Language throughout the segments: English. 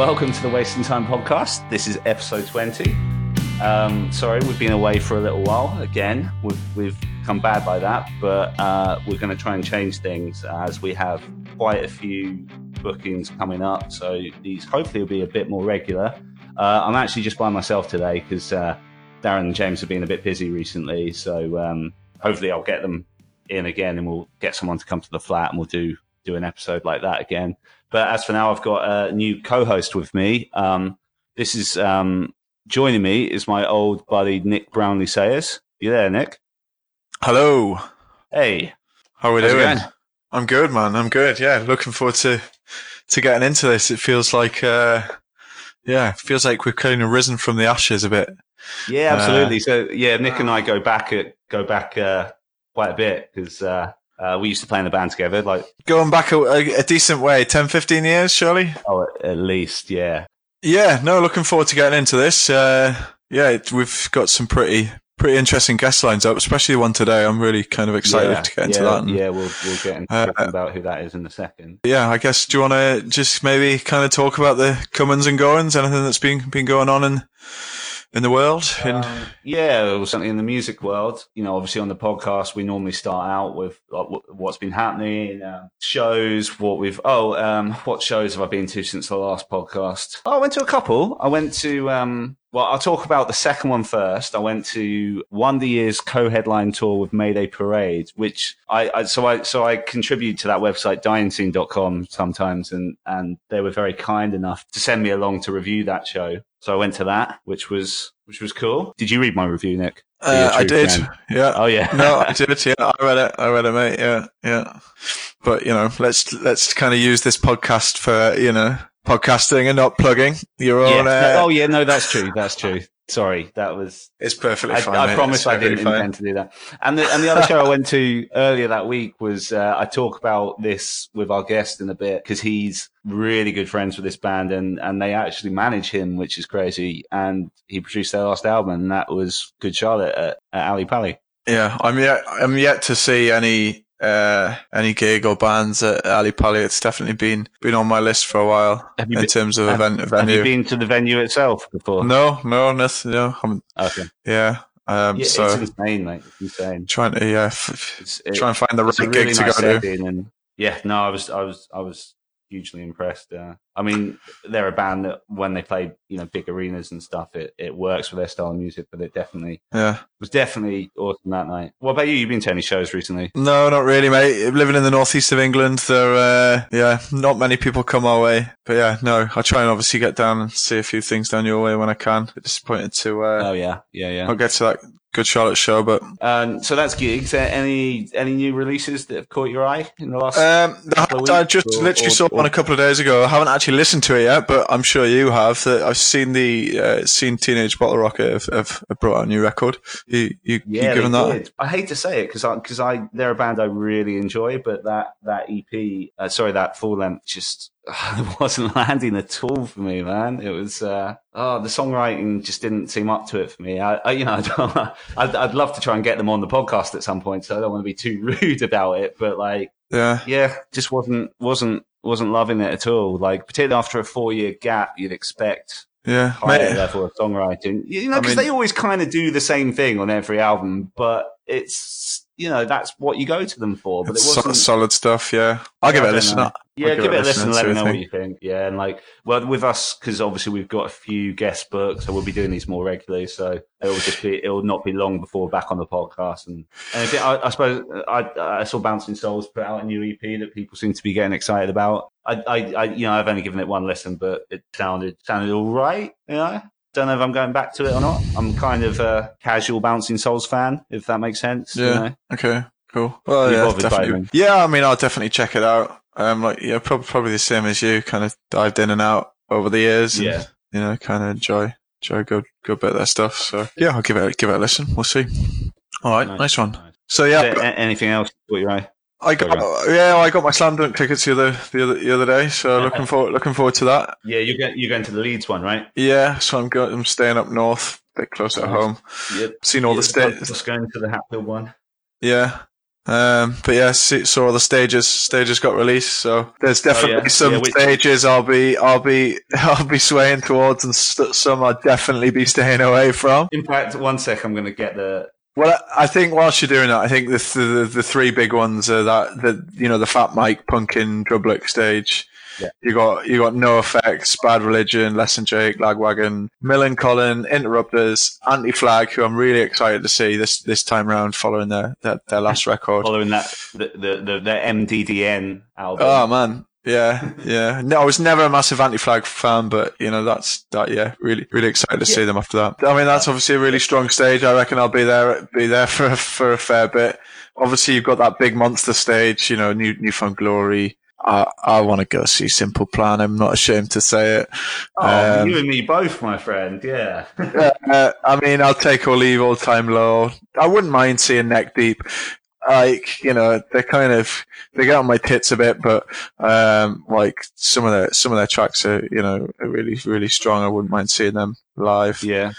welcome to the Wasting Time podcast. This is episode 20. Um, sorry, we've been away for a little while again. We've, we've come bad by that, but uh, we're going to try and change things as we have quite a few bookings coming up. So these hopefully will be a bit more regular. Uh, I'm actually just by myself today because uh, Darren and James have been a bit busy recently. So um, hopefully I'll get them in again and we'll get someone to come to the flat and we'll do do an episode like that again. But as for now, I've got a new co-host with me. Um, this is um, joining me is my old buddy Nick Brownlee Sayers. You there, Nick? Hello. Hey. How are we How's doing? I'm good, man. I'm good. Yeah, looking forward to to getting into this. It feels like, uh, yeah, it feels like we've kind of risen from the ashes a bit. Yeah, Uh, absolutely. so yeah, Nick and I go back at, go back uh, quite a bit because uh, uh, we used to play in the band together. Like, Going back a, a, a decent way, 10, 15 years, surely. oh, at, least, yeah. Yeah. No, looking forward to getting into this. Uh, yeah, it, we've got some pretty pretty interesting guest lines up, especially the one today. I'm really kind of excited yeah, to get into yeah, that. And, Yeah, we'll we'll get into Uh, about who that is in a second. yeah, I guess. Do you want to just maybe kind of talk about the comings and goings, anything that's been been going on in in the world? In, Um, yeah, something in the music world. You know, obviously on the podcast, we normally start out with like, what's been happening, uh, shows, what we've. Oh, um, what shows have I been to since the last podcast? Oh, I went to a couple. I went to. Um, well, I'll talk about the second one first. I went to Wonder Year's co-headline tour with Mayday Parade, which I, I so I so I contribute to that website diengscene.com sometimes, and and they were very kind enough to send me along to review that show. So I went to that, which was which was cool. Did you read my review, Nick? Uh, I did. fan. Yeah. Oh yeah. no, I did. Yeah, I read it. I read it, mate. Yeah, yeah. But you know, let's let's kind of use this podcast for you know podcasting and not plugging your Yeah. own. Uh, oh yeah, no, that's true. That's true. Sorry, that was. It's perfectly I, fine. I mate. promise I didn't fine. intend to do that. And the and the other show I went to earlier that week was uh, I talk about this with our guest in a bit because he's really good friends with this band and and they actually manage him, which is crazy. And he produced their last album, and that was Good Charlotte at, at Ali Pally. Yeah, I'm yet. I'm yet to see any uh any gig or bands at Ali Pali. It's definitely been been on my list for a while Have in been- terms of have- event Have venue. you been to the venue itself before? no, no, nothing. No, I'm, Okay. yeah. Um, Yeah, so it's insane, mate. It's insane. trying to yeah, f- it- try and find the right really gig to nice go to. and yeah no i was i was i was hugely impressed uh, i mean they're a band that when they play you know big arenas and stuff it, it works for their style of music but it definitely Yeah. was definitely awesome that night what about you you've been to any shows recently No, not really, mate. Living in the northeast of England, there, uh, yeah, not many people come our way. But yeah, no, I try and obviously get down and see a few things down your way when I can. Bit disappointed to uh, oh yeah yeah yeah not get to that Good Charlotte show, but um, so that's gigs any any new releases that have caught your eye in the last um, of I just or- literally or- saw one a couple of days ago. I haven't actually listened to it yet, but I'm sure you have. That I've seen the uh, seen Teenage Bottle Rocket have, have, brought out a new record. You you, Yeah, you given that? did. I hate to say it because I because I they're a band I really enjoy, but that that EP, uh, sorry, that full length just wasn't landing at all for me, man. It was uh, oh, the songwriting just didn't seem up to it for me. I, I you know, I don't, I'd, I'd love to try and get them on the podcast at some point, so I don't want to be too rude about it, but like, Yeah, yeah, just wasn't wasn't wasn't loving it at all. Like, particularly after a four year gap, you'd expect yeah, higher mate. level of songwriting. You know, I because mean- they always kind of do the same thing on every album, but it's you know that's what you go to them for. But It's it wasn't. solid stuff. Yeah, I'll give it a listen. I'll yeah, give, it a listen and let me know what you think. Yeah, and like, well, with us because obviously we've got a few guest books, so we'll be doing these more regularly. So it will just be it will not be long before back on the podcast. And, and if it, I, I suppose I, I saw Bouncing Souls put out a new EP that people seem to be getting excited about. I, I, I you know I've only given it one listen, but it sounded sounded all right. You know. Don't know if I'm going back to it or not. I'm kind of a casual Bouncing Souls fan, if that makes sense. you Yeah. know? Okay, cool. Well, yeah, definitely. Yeah, I mean, I'll definitely check it out. Um, like, yeah, probably, probably the same as you. Kind of dived in and out over the years. And, Yeah. You know, kind of enjoy enjoy a good good bit of their stuff. So yeah, I'll give it give it a listen. We'll see. All right, nice, one. Nice. So Is yeah, there anything else that caught your eye? I got yeah, I got my slam dunk tickets the other the other the other day. So looking forward looking forward to that. Yeah, you're going, you're going to the Leeds one, right? Yeah, so I'm go- I'm staying up north, a bit closer at home. Yep. Seen all the Yeah, states. Just going to the Hatfield one. Yeah, Um, but yeah, see, saw all the stages. Stages got released, so there's definitely Oh, yeah. some Yeah, which- stages I'll be, I'll be, I'll be swaying towards, and st- some I'll definitely be staying away from. In fact, one sec, I'm going to get the. Well, I think whilst you're doing that, I think the the, the three big ones are that the you know the Fat Mike Punk in Drublic stage. Yeah. You got you got NOFX, Bad Religion, Less Than Jake, Lagwagon, Millencolin, Interrupters, Anti Flag, who I'm really excited to see this this time round following their their, their last record. Following that, the, the, the, the MDDN album. Oh man, yeah, yeah. No, I was never a massive anti-flag fan, but you know that's that. Yeah, really, really excited to see them after that. I mean, that's obviously a really strong stage. I reckon I'll be there, be there for a, for a fair bit. Obviously, you've got that big monster stage. You know, New Newfound Glory. I I want to go see Simple Plan. I'm not ashamed to say it. Oh, Um, you and me both, my friend. Yeah. uh, I mean, I'll take or leave all time low. I wouldn't mind seeing Neck Deep. Like, you know, they're kind of, they get on my tits a bit, but, um, like some of their, some of their tracks are, you know, are really, really strong. I wouldn't mind seeing them live. yeah.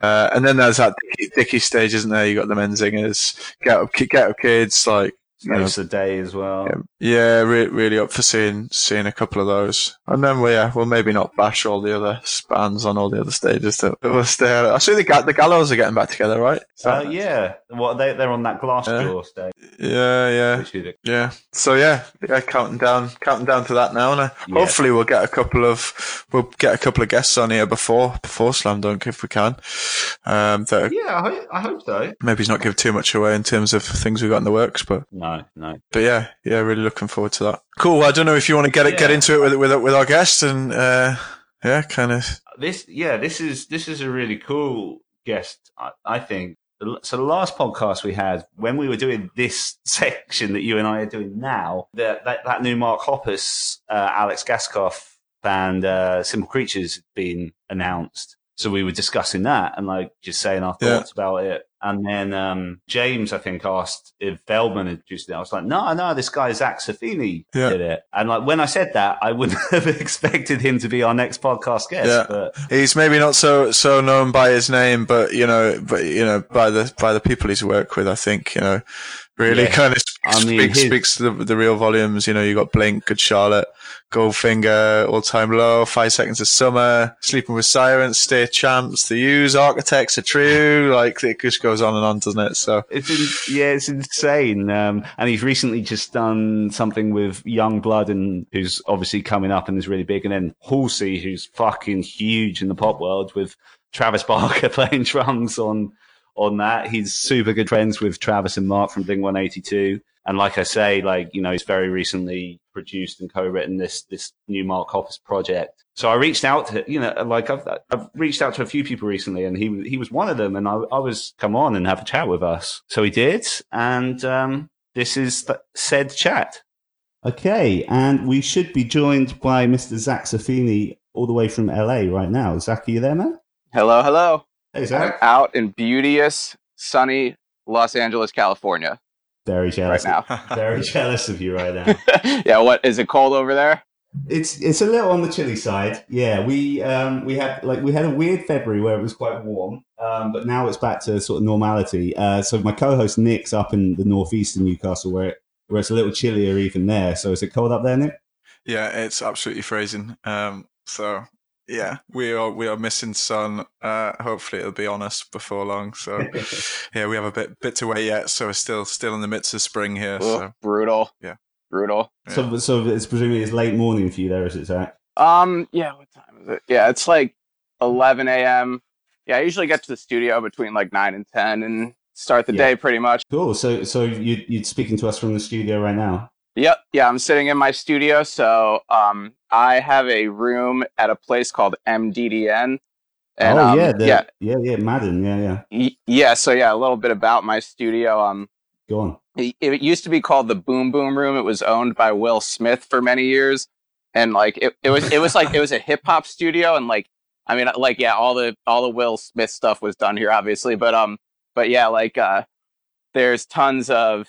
Uh, and then there's that Dicky, Dicky stage, isn't there? You got the Menzingers, Get Up, Get Up Kids, like, you know, Most of the day as well. yeah, re- really up for seeing seeing a couple of those, and then we yeah, we'll maybe not bash all the other bands on all the other stages that we'll stay. At. I see the Ga- the Gallows are getting back together, right? Uh, yeah. Well, they, they're on that glass Yeah. jaw stage. yeah, yeah, is yeah. So yeah, yeah, counting down, counting down to that now, and uh, Yeah. hopefully we'll get a couple of we'll get a couple of guests on here before before Slam Dunk if we can. Um, that yeah, I hope, I hope so. maybe he's not give too much away in terms of things we've got in the works, but No, no. but yeah, yeah, really looking forward to that. Cool. I don't know if you want to get it, get into it with with with our guest and uh, yeah, kind of. This, yeah, this is this is a really cool guest. I, I think. So the last podcast we had, when we were doing this section that you and I are doing now, that that, that new Mark Hoppus, uh, Alex Gaskarth band, uh, Simple Creatures had been announced. So we were discussing that and like just saying our Yeah. thoughts about it. And then um, James, I think, asked if Feldmann had produced it. I was like, no, no, this guy Zakk Cervini Yeah. did it. And like when I said that, I wouldn't have expected him to be our next podcast guest. Yeah. But He's maybe not so so known by his name, but you know, but you know, by the by the people he's worked with, I think you know, really Yeah. kind of I speaks, mean, speaks, his- speaks to the, the real volumes. You know, you got Blink, Good Charlotte, Goldfinger, All Time Low, Five Seconds of Summer, Sleeping with Sirens, State Champs, The Use, Architects Atreyu. Like it just goes on and on, doesn't it? So It's in, yeah, it's insane. Um, and he's recently just done something with YUNGBLUD, and who's obviously coming up and is really big. And then Halsey, who's fucking huge in the pop world, with Travis Barker playing drums on on that. He's super good friends with Travis and Mark from Ding One Eighty Two. And like I say, like you know, he's very recently produced and co-written this this new Mark Hoppus project. So I reached out to you know, like I've I've reached out to a few people recently, and he he was one of them. And I I was come on and have a chat with us. So he did, and um, this is the said chat. Okay, and we should be joined by Mr. Zakk Cervini all the way from LA right now. Zach, are you there, man? Hello, hello. Hey, I'm out in beauteous, sunny Los Angeles, California Very jealous. right jealous. now. Very jealous of you right now. yeah, what is it cold over there? It's it's a little on the chilly side. Yeah, we um we had like we had a weird February where it was quite warm, um, but now it's back to sort of normality. Uh, so my co-host Nick's up in the northeast in Newcastle, where it, where it's a little chillier even there. So is it cold up there, Nick? Yeah, it's absolutely freezing. Um, so yeah, we are we are missing sun. Uh, hopefully it'll be on us before long. So yeah, we have a bit bit to wait yet. So we're still still in the midst of spring here. Ugh, So brutal. Yeah. Brutal. yeah. So so it's presumably it's late morning for you there, is it, Zakk? Um, yeah, what time is it? Yeah, it's like 11 a.m. Yeah, I usually get to the studio between like 9 and 10 and start the Yeah. day pretty much. Cool. So so you you're speaking to us from the studio right now. Yep. Yeah, I'm sitting in my studio. So um, I have a room at a place called MDDN. And, oh um, yeah, the, yeah, yeah, yeah, Madden, yeah, yeah. y- yeah. So yeah, a little bit about my studio. Um, Go on. it, it used to be called the Boom Boom Room. It was owned by Will Smith for many years, and like it, it was it was like it was a hip hop studio, and like I mean like yeah, all the all the Will Smith stuff was done here, obviously, but um, but yeah, like uh, there's tons of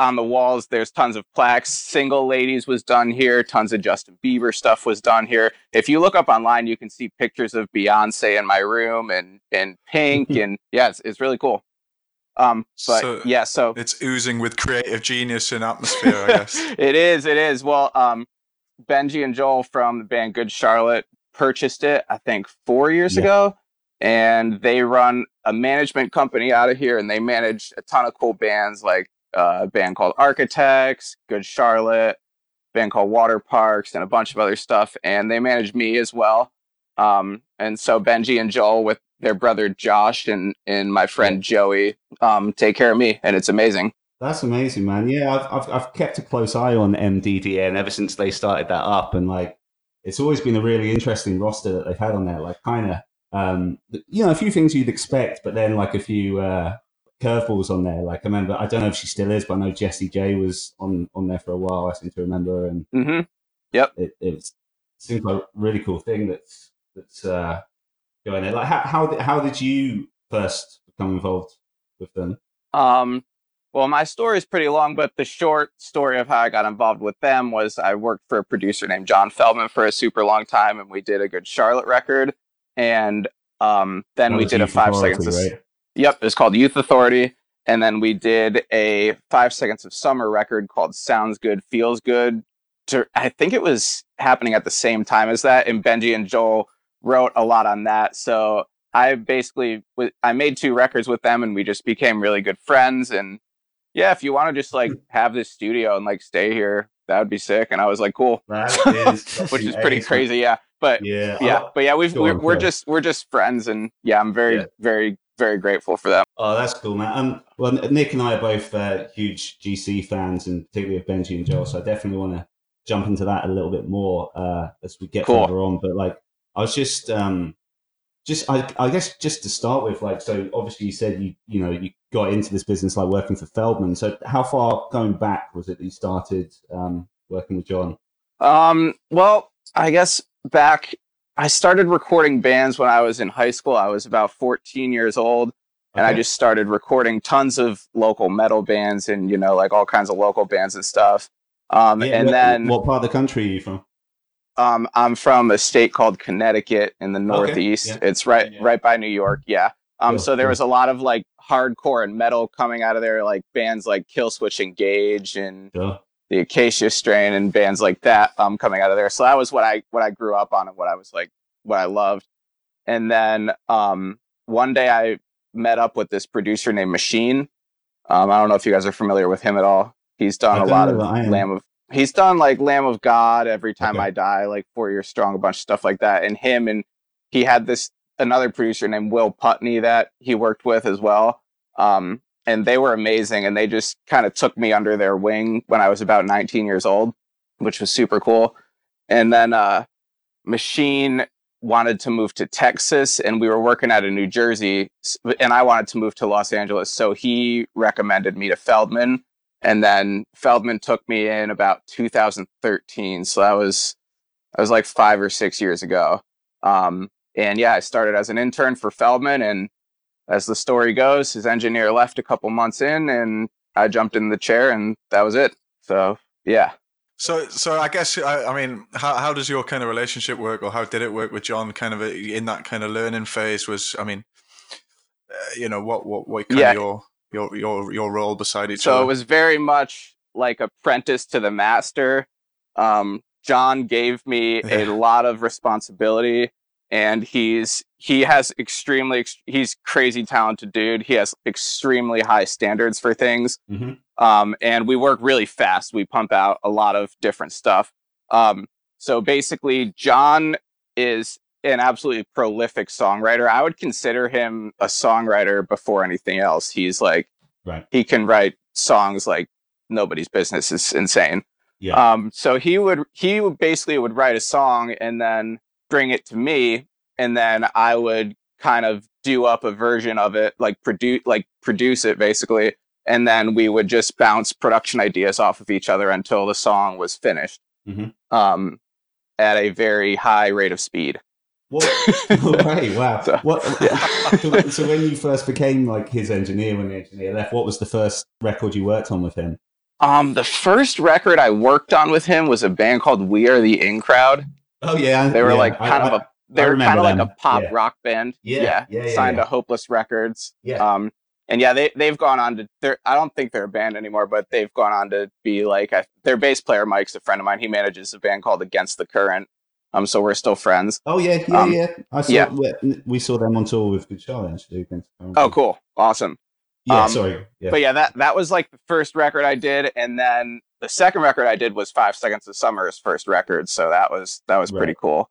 on the walls. There's tons of plaques. Single Ladies was done here. Tons of Justin Bieber stuff was done here. If you look up online, you can see pictures of Beyonce in my room and and Pink, and yeah, it's, it's really cool. Um, but So- yeah, so It's oozing with creative genius and atmosphere, I guess. it is, it is. Well, um, Benji and Joel from the band Good Charlotte purchased it, I think, four years Yeah. ago, and they run a management company out of here, and they manage a ton of cool bands, like uh, a band called Architects, Good Charlotte, a band called Waterparks, and a bunch of other stuff. And they manage me as well. Um, and so Benji and Joel with their brother Josh and and my friend Joey um, take care of me, and it's amazing. That's amazing, man. Yeah, I've, I've I've kept a close eye on MDDN ever since they started that up, and like it's always been a really interesting roster that they've had on there. Like kind of, um, you know, a few things you'd expect, but then like a few uh, curveballs on there. Like I remember, I don't know if she still is, but I know Jessie J was on on there for a while. I seem to remember, and hmm it, it seems like a really cool thing that's that's uh, going there. Like how how did, how did you first become involved with them? Um, well, my story is pretty long, but the short story of how I got involved with them was I worked for a producer named John Feldmann for a super long time, and we did a good Charlotte record. And um, then we did a five seconds. Right? Yep, it was called Youth Authority. And then we did a five seconds of summer record called Sounds Good, Feels Good. To, I think it was happening at the same time as that. And Benji and Joel wrote a lot on that. So I basically, w- I made two records with them and we just became really good friends. And yeah, if you want to just like have this studio and like stay here, that would be sick. And I was like, cool, is which is pretty crazy. Yeah. But Yeah, yeah, Oh, but yeah, we've, we're, we're just, we're just friends. And yeah, I'm very, Yeah. very, very grateful for that. oh, that's cool, man. Um, well, Nick and I are both uh, huge GC fans, and particularly of Benji and Joel. So I definitely want to jump into that a little bit more uh, as we get Cool. further on. But like, I was just, um, just I, I guess, just to start with, like, so obviously you said you, you know, you got into this business like working for Feldmann. So how far going back was it that you started um, working with John? Um, well, I guess back, I started recording bands when I was in high school. I was about 14 years old, and I just started recording tons of local metal bands and, you know, like all kinds of local bands and stuff. Um, Yeah, and what, then what part of the country are you from? um, I'm from a state called Connecticut in the Northeast. yeah. It's right, Yeah. right by New York. Yeah. Um, Cool, so there was a lot of like hardcore and metal coming out of there, like bands like Killswitch Engage and. The Acacia Strain and bands like that um, coming out of there. So that was what I what I grew up on and what I was like what I loved. And then um, one day I met up with this producer named Machine. Um, I don't know if you guys are familiar with him at all. He's done I a lot of know, I am. Lamb of. He's done like Lamb of God, Every Time Okay. I Die, like Four Years Strong, a bunch of stuff like that. And him and he had this another producer named Will Putney that he worked with as well. Um, and they were amazing and they just kind of took me under their wing when I was about 19 years old, which was super cool. And then uh, Machine wanted to move to Texas and we were working out of New Jersey and I wanted to move to Los Angeles. So he recommended me to Feldmann and then Feldmann took me in about 2013. So that was, that was like five or six years ago. Um, and yeah, I started as an intern for Feldmann and as the story goes, his engineer left a couple months in and I jumped in the chair and that was it. So yeah. So, so I guess I, I mean, how how does your kind of relationship work, or how did it work with John? Kind of in that kind of learning phase. Was I mean, uh, you know, what what what kind Yeah. of your your your your role beside each so other? So it was very much like apprentice to the master. Um, John gave me a lot of responsibility, and he's he has extremely he's crazy talented dude. He has extremely high standards for things, Mhm. um, and we work really fast. We pump out a lot of different stuff. Um, so basically, John is an absolutely prolific songwriter. I would consider him a songwriter before anything else. He's like Right. he can write songs like nobody's business is insane. Yeah. Um, so he would he would basically would write a song and then bring it to me, and then I would kind of do up a version of it, like produce like produce it basically, and then we would just bounce production ideas off of each other until the song was finished. Mhm. Um, at a very high rate of speed. What? right, wow. So- what? So, so when you first became like his engineer, when the engineer left, what was the first record you worked on with him? Um, the first record I worked on with him was a band called We Are the In Crowd. Oh yeah, They were yeah, like kind I- of a they I kind of like a pop Yeah. rock band. Yeah, yeah, yeah, signed to Hopeless Records. Yeah. Um, and yeah, they they've gone on to. They're, I don't think they're a band anymore, but they've gone on to be like their bass player. Mike's a friend of mine. He manages a band called Against the Current. Um, so we're still friends. Oh yeah, yeah, Um, yeah. I saw. yeah. We, we saw them on tour with Good Charlotte actually. Oh, cool, awesome. Yeah, Um, sorry. Yeah. But yeah, that that was like the first record I did, and then the second record I did was Five Seconds of Summer's first record. So that was that was pretty cool.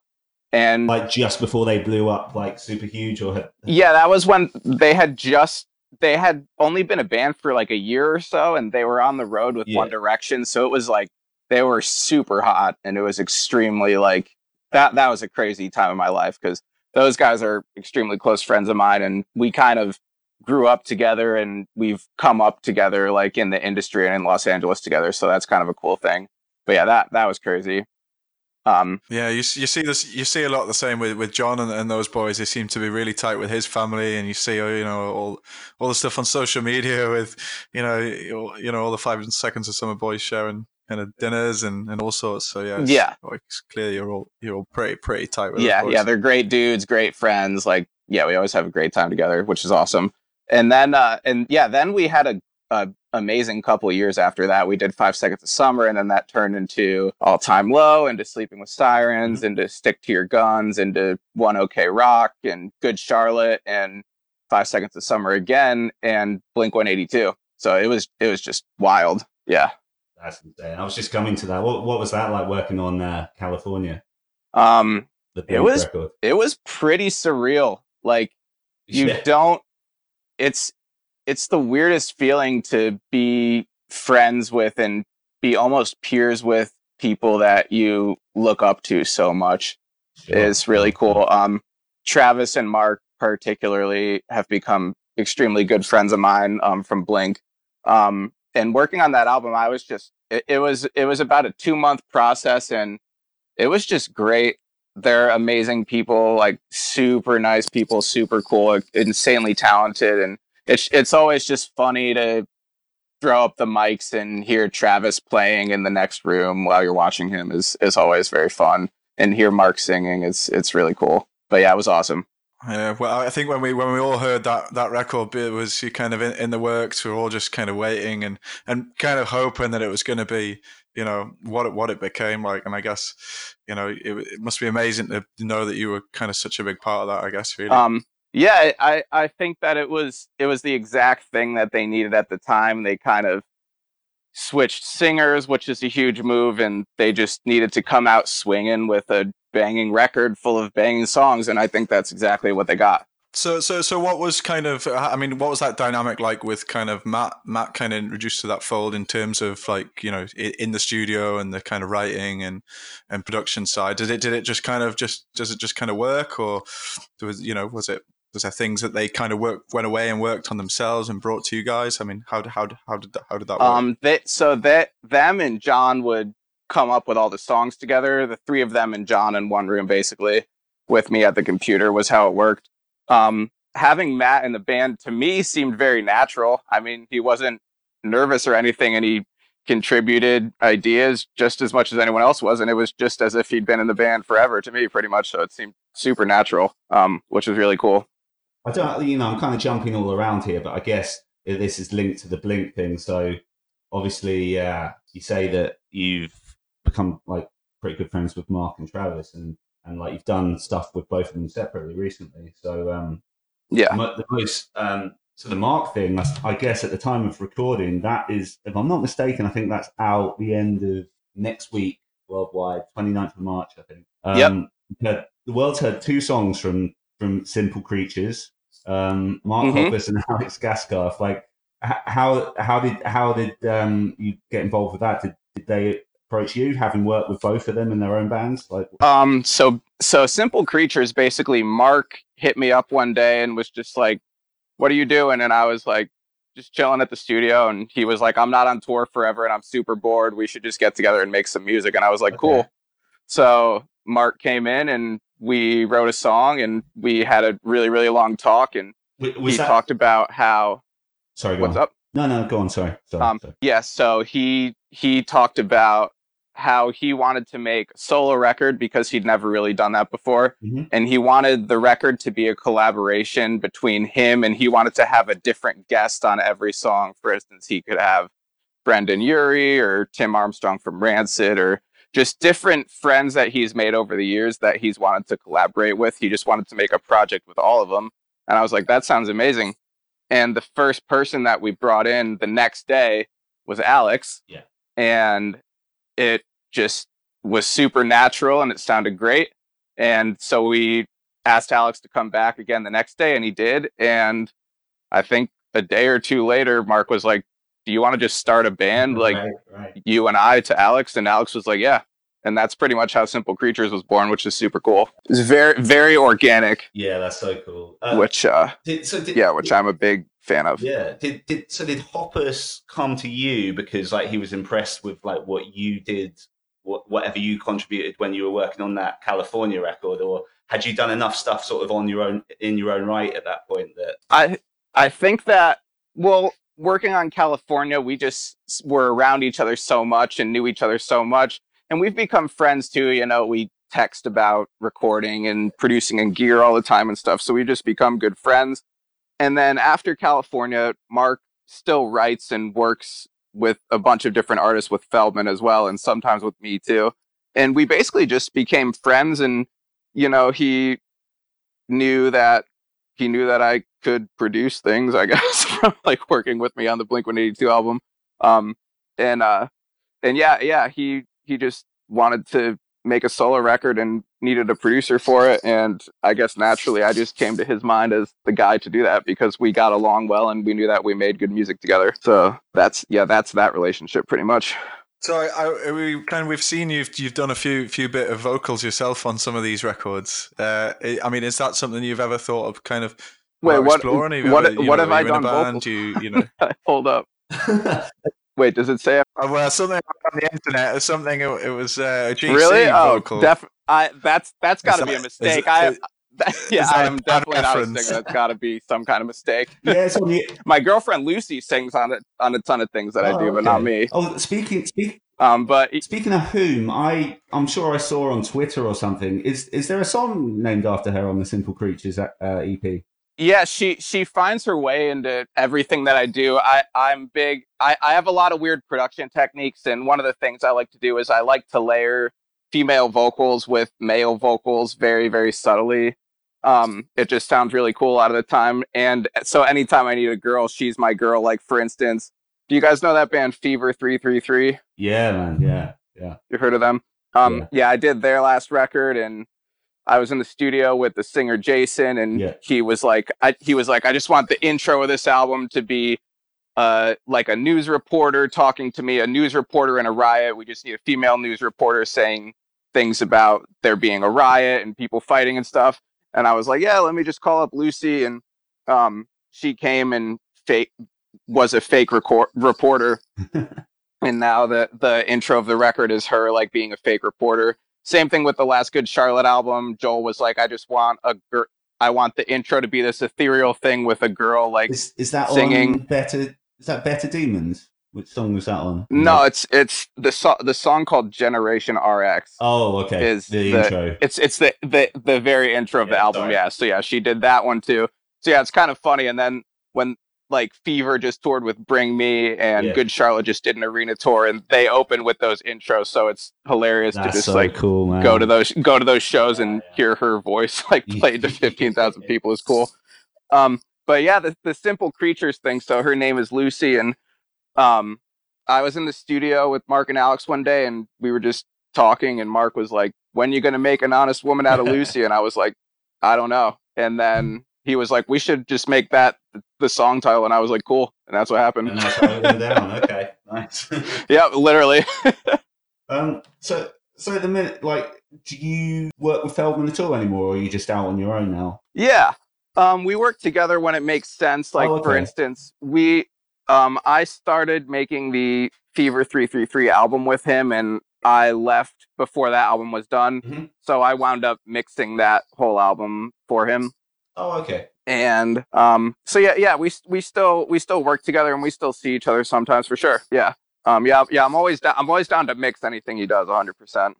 And like just before they blew up, like super huge, or Yeah, that was when they had just they had only been a band for like a year or so and they were on the road with Yeah. One Direction, so it was like they were super hot and it was extremely like that that was a crazy time of my life cuz those guys are extremely close friends of mine and we kind of grew up together and we've come up together like in the industry and in Los Angeles together, so that's kind of a cool thing. But yeah, that that was crazy. Um Yeah, you you see this you see a lot the same with, with John and, and those boys. They seem to be really tight with his family, and you see you know all all the stuff on social media with you know you know all the five seconds of summer boys sharing kind of dinners and, and all sorts. So yeah, it's, Yeah. like, it's clear you're all you're all pretty pretty tight with. yeah boys. yeah they're great dudes great friends like yeah we always have a great time together which is awesome and then uh and yeah then we had a, a amazing couple of years after that we did five seconds of summer and then that turned into all time low into sleeping with sirens into stick to your guns into one okay rock and good charlotte and five seconds of summer again and blink 182 so it was it was just wild yeah that's insane. I was just coming to that. What what was that like working on uh, California? um The It was- record. it was pretty surreal like you Yeah. don't it's it's the weirdest feeling to be friends with and be almost peers with people that you look up to so much. Sure. is really cool. Um travis and mark particularly have become extremely good friends of mine um from blink. Um and working on that album i was just it, it was it was about a two month process and it was just great. They're amazing people, like super nice people, super cool, insanely talented, and it's it's always just funny to throw up the mics and hear Travis playing in the next room while you're watching him is is always very fun, and hear Mark singing is it's really cool. But yeah, it was awesome. Yeah, well, I think when we when we all heard that that record, it was kind of in, in the works. We were all just kind of waiting and and kind of hoping that it was going to be, you know, what it what it became like. And I guess, you know, it, it must be amazing to know that you were kind of such a big part of that. I guess really. Um, yeah, I I think that it was it was the exact thing that they needed at the time. They kind of switched singers, which is a huge move, and they just needed to come out swinging with a banging record full of banging songs, and I think that's exactly what they got. So, so, so, what was kind of? Uh, I mean, what was that dynamic like with kind of Matt? Matt kind of introduced to that fold in terms of like you know in the studio and the kind of writing and and production side. Did it? Did it just kind of just? Does it just kind of work, or was you know was it? Was there things that they kind of worked went away and worked on themselves and brought to you guys? I mean, how how how did how did that work? Um, they, so that them and John would come up with all the songs together. The three of them and John in one room, basically, with me at the computer, was how it worked. Um, having Matt in the band to me seemed very natural. I mean, he wasn't nervous or anything, and he contributed ideas just as much as anyone else was, and it was just as if he'd been in the band forever to me, pretty much. So it seemed super natural, um, which was really cool. I don't, you know, I'm kind of jumping all around here, but I guess this is linked to the Blink thing. So obviously, uh, you say that you've become like pretty good friends with Mark and Travis, and and like you've done stuff with both of them separately recently. So um, Yeah. the most um, so the Mark thing, I- guess at the time of recording, that is, if I'm not mistaken, I think that's out the end of next week worldwide, 29th of March, I think. Um, Yep. The world's heard two songs from from Simple Creatures, um, Mark Mhm. Hoppus and Alex Gaskarth. Like, how how did how did um, you get involved with that? Did, did they approach you, having worked with both of them in their own bands? Like, Um, so so simple creatures. Basically, Mark hit me up one day and was just like, "What are you doing?" And I was like, "Just chilling at the studio." And he was like, "I'm not on tour forever, and I'm super bored. We should just get together and make some music." And I was like, Okay. "Cool." So Mark came in and we wrote a song, and we had a really really long talk, and was he that? talked about how sorry, go what's on. up. No, no, go on. Sorry, sorry. Um, sorry. yeah, so he he talked about how he wanted to make a solo record because he'd never really done that before. Mhm. And he wanted the record to be a collaboration between him and he wanted to have a different guest on every song. For instance, he could have Brendon Urie or Tim Armstrong from Rancid or just different friends that he's made over the years that he's wanted to collaborate with. He just wanted to make a project with all of them. And I was like, that sounds amazing. And the first person that we brought in the next day was Alex. Yeah. And it just was super natural and it sounded great. And so we asked Alex to come back again the next day and he did. And I think a day or two later, Mark was like, Do you want to just start a band like right, right. you and I to Alex? And Alex was like, Yeah. And that's pretty much how Simple Creatures was born, which is super cool. It's very, very organic, Yeah, that's so cool. Uh, which, uh, did, so did, yeah, which I'm a big fan of. Yeah. Did, did so did Hoppus come to you because like he was impressed with like what you did, what, whatever you contributed when you were working on that California record, or had you done enough stuff sort of on your own in your own right at that point that I I think that well, working on California, we just were around each other so much and knew each other so much, and we've become friends too. You know, we text about recording and producing and gear all the time and stuff, so we just become good friends. And then after California, Mark still writes and works with a bunch of different artists with Feldmann as well, and sometimes with me too. And we basically just became friends, and you know, he knew that he knew that I could produce things, I guess, from like working with me on the Blink 182 album. Um, and, uh, and yeah, yeah, he, he just wanted to make a solo record and needed a producer for it. And I guess naturally I just came to his mind as the guy to do that because we got along well and we knew that we made good music together. So that's, yeah, that's that relationship pretty much. So I, I, we kind of, we've seen you've you've done a few few bit of vocals yourself on some of these records. Uh, I I mean, is that something you've ever thought of kind of Wait, what, you what, you what know, have I done band? You you know, Hold up. Wait, does it say Uh, well something on the internet or something. It, it was uh, a GC really? Oh, vocal. def- I that's that's got to be a mistake. is- I is- yeah, is that I a am bad definitely not a reference? singer. That's got to be some kind of mistake. yeah, it's on the My girlfriend Lucy sings on it on a ton of things that I Oh, do, but not me. Oh, speaking speak, Um, but speaking of whom, I I'm sure I saw on Twitter or something. Is is there a song named after her on the Simple Creatures uh, EP? Yeah, she she finds her way into everything that I do. I I'm big. I I have a lot of weird production techniques, and one of the things I like to do is I like to layer female vocals with male vocals very very subtly. Um, it just sounds really cool a lot of the time, and so anytime I need a girl, she's my girl. Like for instance, do you guys know that band Fever Three Three Three? Yeah, man. Yeah, yeah. You heard of them? Um, Yeah. yeah. I did their last record, and I was in the studio with the singer Jason, and Yeah. he was like, I, he was like, I just want the intro of this album to be uh, like a news reporter talking to me, a news reporter in a riot. We just need a female news reporter saying things about there being a riot and people fighting and stuff. And I was like, yeah, let me just call up Lucy, and um, she came and fake was a fake record- reporter and now the the intro of the record is her like being a fake reporter. Same thing with the last Good Charlotte album. Joel was like, I just want a girl. I want the intro to be this ethereal thing with a girl like. Is is that Singing. Better? Is that Better Demons? Which song was that on? No, it's it's the so- the song called Generation RX. Oh, okay. Is the, the- intro. It's it's the the the very intro of the album. sorry. Yeah. So yeah, she did that one too. So yeah, it's kind of funny. And then when like Fever just toured with Bring Me and Yeah. Good Charlotte just did an arena tour and they opened with those intros. So it's hilarious to just so like cool, man. go to those go to those shows and Yeah, yeah. hear her voice like played to 15,000 people is cool. Um but yeah, the the simple creatures thing. So her name is Lucy and um I was in the studio with Mark and Alex one day and we were just talking and Mark was like, "When you going to make an honest woman out of Lucy?" and I was like, "I don't know." And then he was like, "We should just make that the song title." And I was like, "Cool." And that's what happened. And that's how it went down. Okay, nice. yeah, literally. um, so so at the minute, like, do you work with Feldmann at all anymore, or are you just out on your own now? Yeah. Um, we work together when it makes sense. Like Oh, for instance, we um I started making the Fever 333 album with him and I left before that album was done. Mhm. So I wound up mixing that whole album for him. Oh, okay. And um so yeah, yeah, we we still we still work together and we still see each other sometimes for sure. Yeah. Um, yeah, yeah, I'm always down. I'm always down to mix anything he does, 100. percent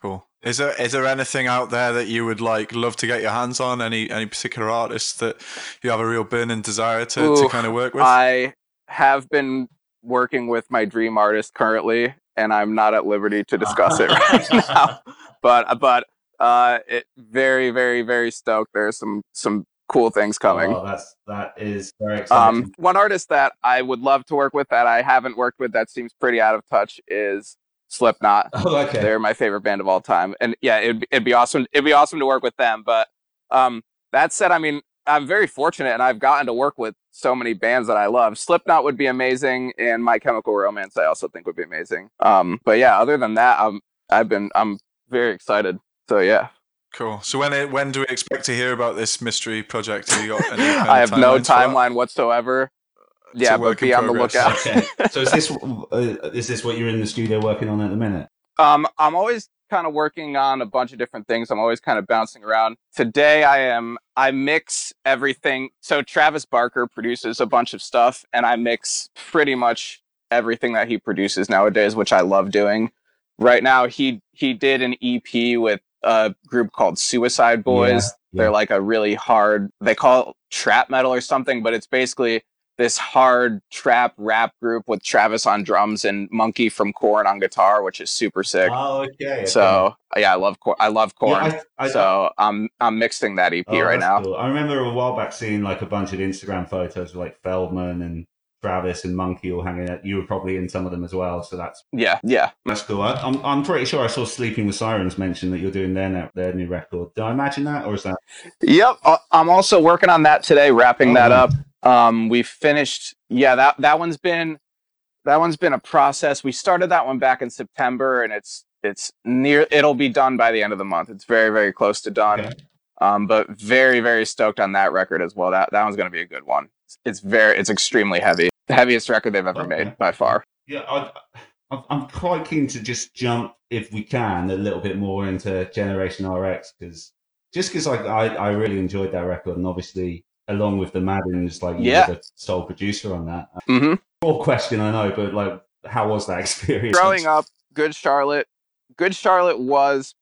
Cool. Is there is there anything out there that you would like love to get your hands on? Any any particular artists that you have a real burning desire to, Ooh, to kind of work with? I have been working with my dream artist currently, and I'm not at liberty to discuss it right now. But but uh, it very very very stoked. There's some some cool things coming. Oh, that's that is very exciting. Um, one artist that I would love to work with that I haven't worked with that seems pretty out of touch is Slipknot. oh, okay. They're my favorite band of all time, and yeah, it'd, it'd be awesome. It'd be awesome to work with them. But um, that said, I mean, I'm very fortunate, and I've gotten to work with so many bands that I love. Slipknot would be amazing, and My Chemical Romance I also think would be amazing. Um, but yeah, other than that, I'm I've been I'm very excited. So yeah, Cool. So when it, when do we expect to hear about this mystery project? Have you got any kind I have no timelines for that? timeline whatsoever. Yeah, but work in be on the lookout. Okay. so is this uh, is this what you're in the studio working on at the minute? Um, I'm always kind of working on a bunch of different things. I'm always kind of bouncing around. Today, I am I mix everything. So Travis Barker produces a bunch of stuff, and I mix pretty much everything that he produces nowadays, which I love doing. Right now, he he did an EP with a group called Suicide Boys. Yeah, They're like a really hard. They call it trap metal or something, but it's basically this hard trap rap group with Travis on drums and Munky from Korn on guitar, which is super sick. Oh, okay. okay. So yeah, I love Korn. I love Korn. Yeah, I, I, so I'm I'm mixing that EP oh, right now. cool. I remember a while back seeing like a bunch of Instagram photos of like Feldmann and Travis and Munky all hanging out. You were probably in some of them as well, so that's Yeah, yeah. that's cool. I, I'm I'm pretty sure I saw Sleeping with Sirens mention that you're doing their ne- their new record. Did I imagine that, or is that? Yep. Uh, I'm also working on that today, wrapping Oh, that up. Um, we finished. Yeah, that that one's been that one's been a process. We started that one back in September, and it's it's near. It'll be done by the end of the month. It's very very close to done. Okay. Um, but very very stoked on that record as well. That that one's going to be a good one. It's very it's extremely heavy. The heaviest record they've ever Okay. made by far. Yeah, I, I'm- I'm quite keen to just jump, if we can, a little bit more into Generation RX because just because like I, I really enjoyed that record, and obviously along with the Maddens, like Yeah. the sole producer on that. hmm Poor question, I know, but like, how was that experience? growing up, Good Charlotte, Good Charlotte was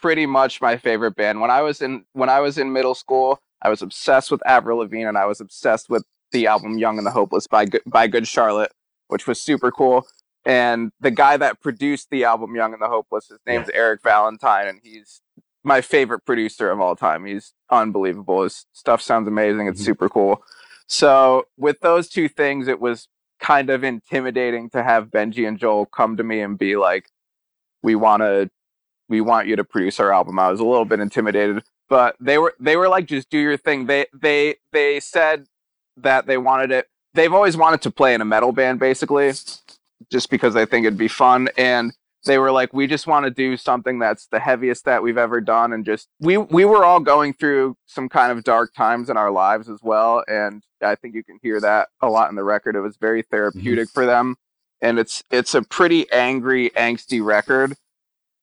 pretty much my favorite band. When I was in when I was in middle school, I was obsessed with Avril Lavigne and I was obsessed with the album Young and the Hopeless by Good, by Good Charlotte, which was super cool. And the guy that produced the album Young and the Hopeless, his name's Eric Valentine, and he's my favorite producer of all time. He's unbelievable. His stuff sounds amazing. It's Mhm. super cool. So with those two things, it was kind of intimidating to have Benji and Joel come to me and be like, "We want to, we want you to produce our album." I was a little bit intimidated, but they were they were like, "Just do your thing." They they they said that they wanted it. They've always wanted to play in a metal band, basically, just because they think it'd be fun. And they were like, "We just want to do something that's the heaviest that we've ever done." And just we we were all going through some kind of dark times in our lives as well, and I think you can hear that a lot in the record. It was very therapeutic for them, and it's it's a pretty angry, angsty record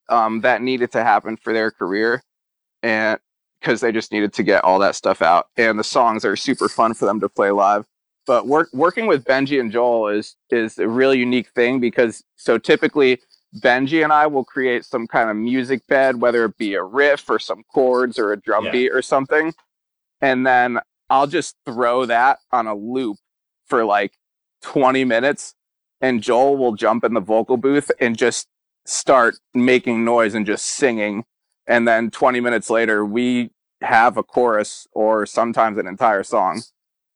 um, that needed to happen for their career, and because they just needed to get all that stuff out. And the songs are super fun for them to play live. But work, working with Benji and Joel is is a really unique thing because so typically Benji and I will create some kind of music bed, whether it be a riff or some chords or a drum Yeah. beat or something, and then I'll just throw that on a loop for like 20 minutes and Joel will jump in the vocal booth and just start making noise and just singing and then 20 minutes later we have a chorus or sometimes an entire song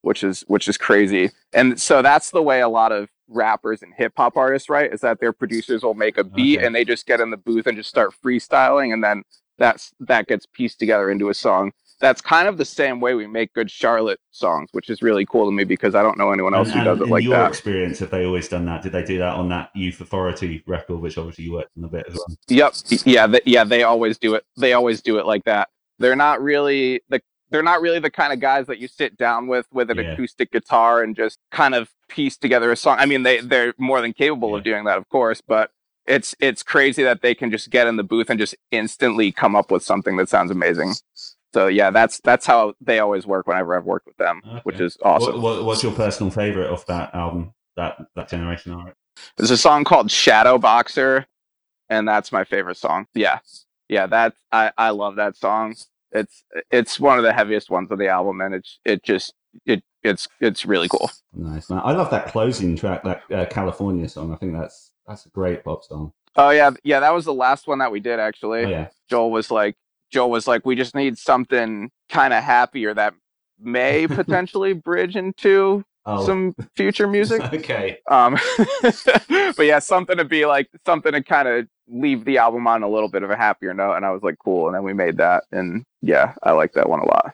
which is which is crazy. And so that's the way a lot of rappers and hip hop artists write is that their producers will make a beat Okay. and they just get in the booth and just start freestyling. And then that's that gets pieced together into a song that's kind of the same way we make good Charlotte songs, which is really cool to me because I don't know anyone else And- who does it like in your that. experience, have they always done that? Did they do that on that Youth Authority record, which obviously you worked on a bit as well? Yep. Yeah. Th- yeah. They always do it. They always do it like that. They're not really the. They're not really the kind of guys that you sit down with with an Yeah. acoustic guitar and just kind of piece together a song. I mean, they they're more than capable of doing that, of course, but it's it's crazy that they can just get in the booth and just instantly come up with something that sounds amazing. So yeah, that's that's how they always work whenever I've worked with them, which is awesome. What, what, what's your personal favorite of that album? That that generation art? There's a song called Shadow Boxer, and that's my favorite song. Yeah, yeah, that I I love that song. It's it's one of the heaviest ones of the album, and it's it just it it's it's really cool. Nice man. I love that closing track, that uh, California song. I think that's that's a great pop song. Oh yeah, yeah, that was the last one that we did actually. Oh yeah. Joel was like Joel was like, we just need something kind of happier that may potentially bridge into Oh. some future music. okay. Um, but yeah, something to be like something to kind of leave the album on a little bit of a happier note. And I was like, cool. And then we made that, and yeah, I like that one a lot.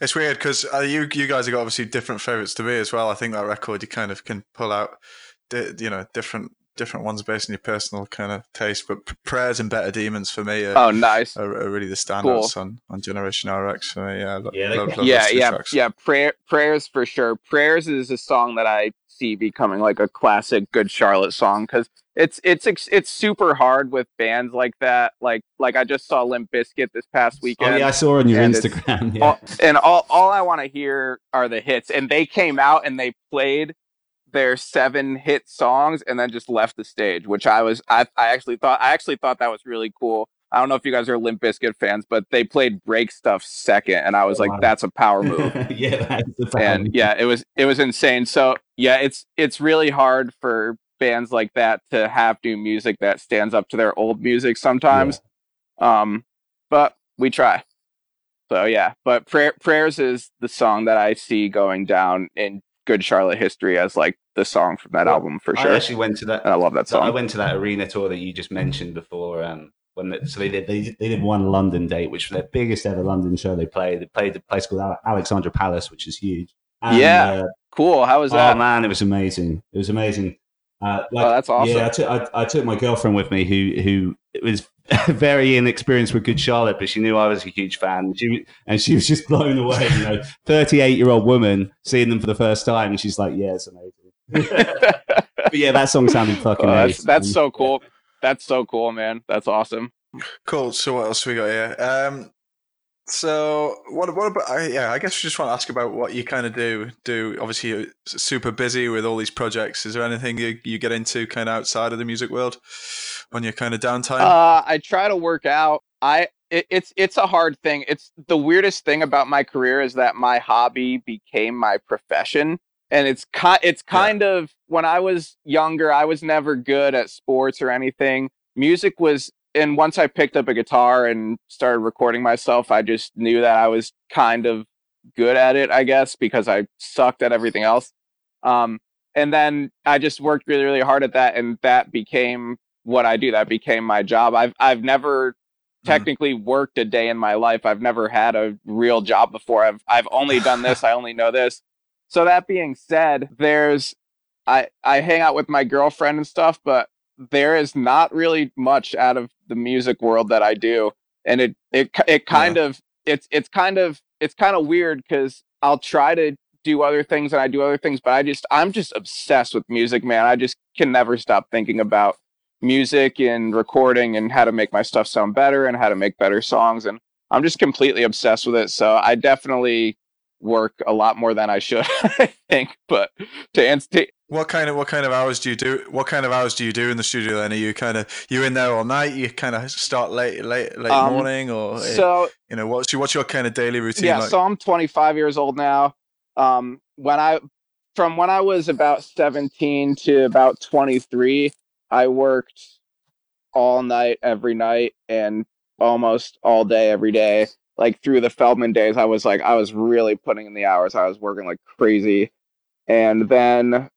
It's weird because uh, you you guys have got obviously different favorites to me as well. I think that record you kind of can pull out, di- you know, different different ones based on your personal kind of taste. But P- prayers and better demons for me are, Oh, nice. are, are really the standouts on, on Generation RX for me. Yeah, lo- Yeah, they- love, love yeah, yeah, tracks. yeah. Prayer, prayers for sure. Prayers is a song that I see becoming like a classic Good Charlotte song because it's it's it's super hard with bands like that. Like like I just saw Limp Bizkit this past weekend. Oh yeah, I saw on your And Instagram. Yeah. all, and all all I want to hear are the hits. And they came out and they played their seven hit songs and then just left the stage, which I was I, I actually thought I actually thought that was really cool. I don't know if you guys are Limp Bizkit fans, but they played Break Stuff second, and I was Oh, like, wow. "That's a power move." yeah, that's and yeah, it was it was insane. So yeah, it's it's really hard for bands like that to have new music that stands up to their old music sometimes. Um, but we try. So yeah, but prayer, prayers is the song that I see going down in Good Charlotte history as like the song from that Well, album for sure. I actually went to that. and I love that So I went to that arena tour that you just mentioned before. Um, when the, So they did. They, did- they did one London date, which was their biggest ever London show they played. They played a place called Alexandra Palace, which is huge. And, Yeah. uh, Cool. How was that? oh that? man, it was amazing. It was amazing. Uh, like, oh, that's awesome. Yeah, I took, I, I took my girlfriend with me, who who was very inexperienced with Good Charlotte, but she knew I was a huge fan. She and she was just blown away. You know, thirty-eight year old woman seeing them for the first time, and she's like, "Yeah, it's amazing." but yeah, that song sounded fucking. Oh, that's that's so cool. That's so cool, man. That's awesome. Cool. So what else we got here? Um, so what? What about? I, yeah, I guess we just want to ask about what you kind of do. Do obviously you're super busy with all these projects. Is there anything you, you get into kind of outside of the music world on your kind of downtime? Uh, I try to work out. I it, it's it's a hard thing. It's the weirdest thing about my career is that my hobby became my profession, and it's ki- it's kind of when I was younger, I was never good at sports or anything. Music was, and once I picked up a guitar and started recording myself, I just knew that I was kind of good at it. I guess because I sucked at everything else. Um, and then I just worked really really hard at that, and that became what I do. That became my job. I've I've never technically worked a day in my life. I've never had a real job before. I've I've only done this. I only know this. So that being said, there's I I hang out with my girlfriend and stuff, but there is not really much out of the music world that I do, and it it it kind of it's it's kind of it's kind of weird because I'll try to do other things and I do other things, but I just I'm just obsessed with music, man. I just can never stop thinking about music and recording and how to make my stuff sound better and how to make better songs and I'm just completely obsessed with it. So I definitely work a lot more than I should, I think. But to answer, What kind of what kind of hours do you do? What kind of hours do you do in the studio? Then are you kind of you in there all night? You kind of start late late late Um, morning, or so you know what's your what's your kind of daily routine yeah, like? so I'm 25 years old now. Um, when I from when I was about 17 to about 23, I worked all night every night and almost all day every day. Like through the Feldmann days, I was like I was really putting in the hours. I was working like crazy. And then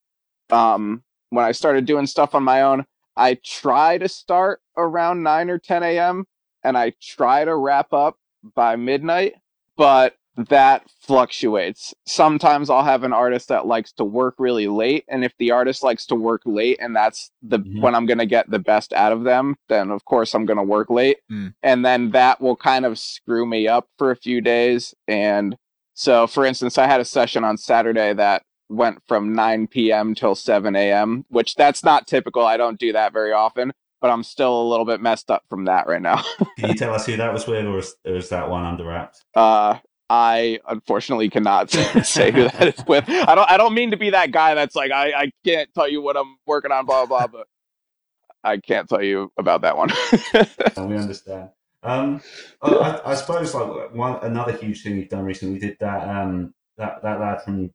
um when I started doing stuff on my own, I try to start around 9 or 10 a.m. and I try to wrap up by midnight, but that fluctuates. Sometimes I'll have an artist that likes to work really late, and if the artist likes to work late and that's the Mhm. when I'm going to get the best out of them, then of course I'm going to work late. Mm. And then that will kind of screw me up for a few days and so for instance, I had a session on Saturday that went from 9 p.m. till 7 a.m., which that's not typical. I don't do that very often, but I'm still a little bit messed up from that right now. Can you tell us who that was with, or is, or is that one under wraps? Uh, I unfortunately cannot say who that is with. I don't. I don't mean to be that guy that's like I, I can't tell you what I'm working on, blah blah. blah But I can't tell you about that one. we understand. Um, I, I, suppose like one another huge thing you've done recently. We did that um that that lad from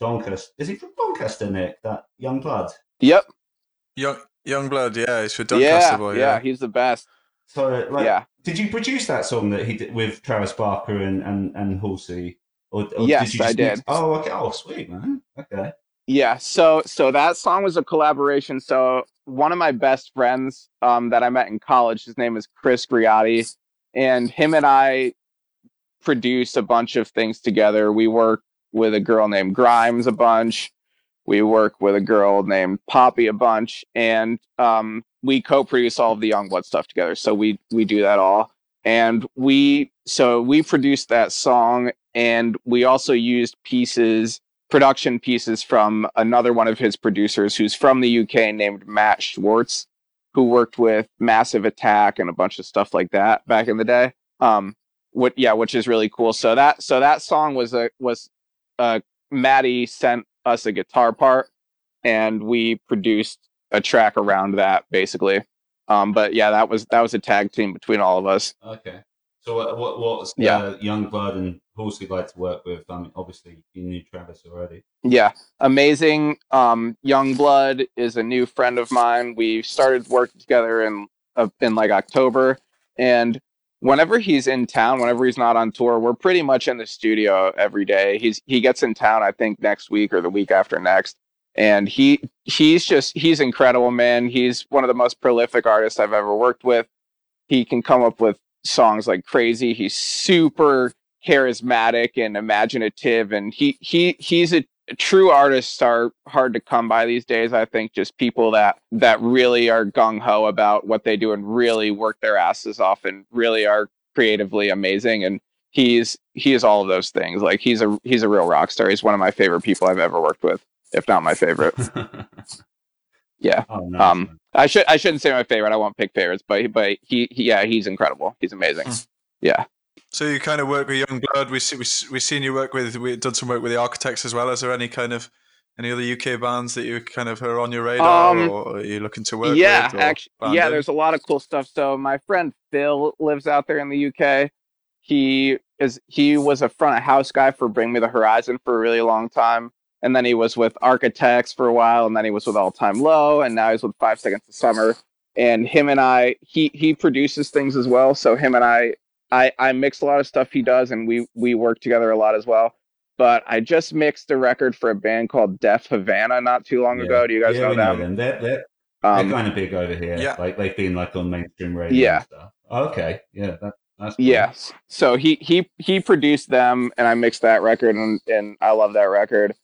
Doncaster. Is he from Doncaster, Nick? That young blood. Yep. Young YUNGBLUD. Yeah, he's for Doncaster yeah, boy. Yeah. yeah, he's the best. So like, yeah. Did you produce that song that he did with Travis Barker and and and Halsey? Or, or yes, did I did. Oh, okay. Oh, sweet man. Okay. Yeah. So so that song was a collaboration. So one of my best friends um, that I met in college, his name is Chris Greatti, and him and I produce a bunch of things together. We work with a girl named Grimes a bunch. We work with a girl named Poppy a bunch, and um, we co-produce all of the YUNGBLUD stuff together. So we we do that all, and we so we produced that song, and we also used pieces, production pieces from another one of his producers, who's from the UK, named Matt Schwartz, who worked with Massive Attack and a bunch of stuff like that back in the day. Um, what yeah, which is really cool. So that so that song was a was uh Maddie sent us a guitar part and we produced a track around that basically. Um, but yeah, that was that was a tag team between all of us. Okay. So what what what's yeah. uh, YUNGBLUD and Halsey like to work with? I mean, obviously you knew Travis already. Yeah, amazing. Um, YUNGBLUD is a new friend of mine. We started working together in uh, in like October, and whenever he's in town, whenever he's not on tour, we're pretty much in the studio every day. He's he gets in town, I think next week or the week after next, and he he's just he's incredible, man. He's one of the most prolific artists I've ever worked with. He can come up with songs like crazy. He's super charismatic and imaginative, and he he he's a true artists are hard to come by these days. I think just people that that really are gung ho about what they do and really work their asses off and really are creatively amazing. And he's he is all of those things. Like he's a he's a real rock star. He's one of my favorite people I've ever worked with, if not my favorite. yeah. Oh, nice. Um, I should I shouldn't say my favorite. I won't pick favorites, but but he, he yeah he's incredible. He's amazing. Hmm. Yeah. So you kind of work with Young Blood. We see we we seen you work with We've done some work with the Architects as well. Is there any kind of any other UK bands that you kind of are on your radar, um, or are you looking to work with? yeah, with? actually, yeah, in? there's a lot of cool stuff. So my friend Phil lives out there in the UK. He is he was a front of house guy for Bring Me the Horizon for a really long time, and then he was with Architects for a while, and then he was with All Time Low, and now he's with Five Seconds of Summer. And him and I, he he produces things as well. So him and I I I mix a lot of stuff he does, and we we work together a lot as well. But I just mixed a record for a band called Deaf Havana not too long yeah. ago. Do you guys yeah, know them? Know them? They're, they're, um, they're kind of big over here. Yeah. Like they've been like on mainstream radio. Yeah. okay. Yeah. That, that's cool. Yes. So he he he produced them, and I mixed that record, and and I love that record.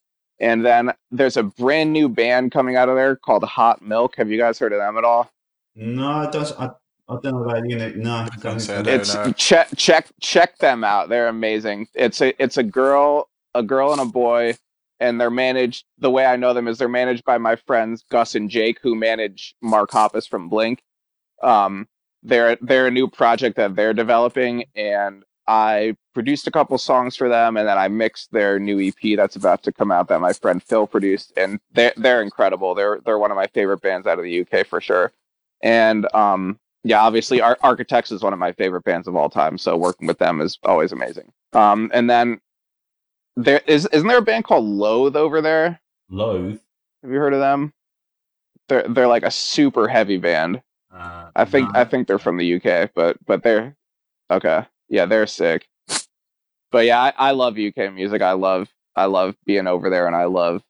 And then there's a brand new band coming out of there called Hot Milk. Have you guys heard of them at all? No, it does. I I don't know about you. No, it's check check check them out. They're amazing. It's a it's a girl, a girl and a boy, and they're managed. The way I know them is they're managed by my friends Gus and Jake, who manage Mark Hoppus from Blink. Um, they're they're a new project that they're developing, and I produced a couple songs for them, and then I mixed their new EP that's about to come out that my friend Phil produced, and they're they're incredible. They're they're one of my favorite bands out of the UK for sure. And um, yeah, obviously, Ar- Architects is one of my favorite bands of all time. So working with them is always amazing. Um, and then there is isn't there a band called Loathe over there? Loathe. Have you heard of them? They're they're like a super heavy band. Uh, I think I think they're from the UK, but but they're okay. Yeah, they're sick. But yeah, I, I love UK music. I love I love being over there, and I love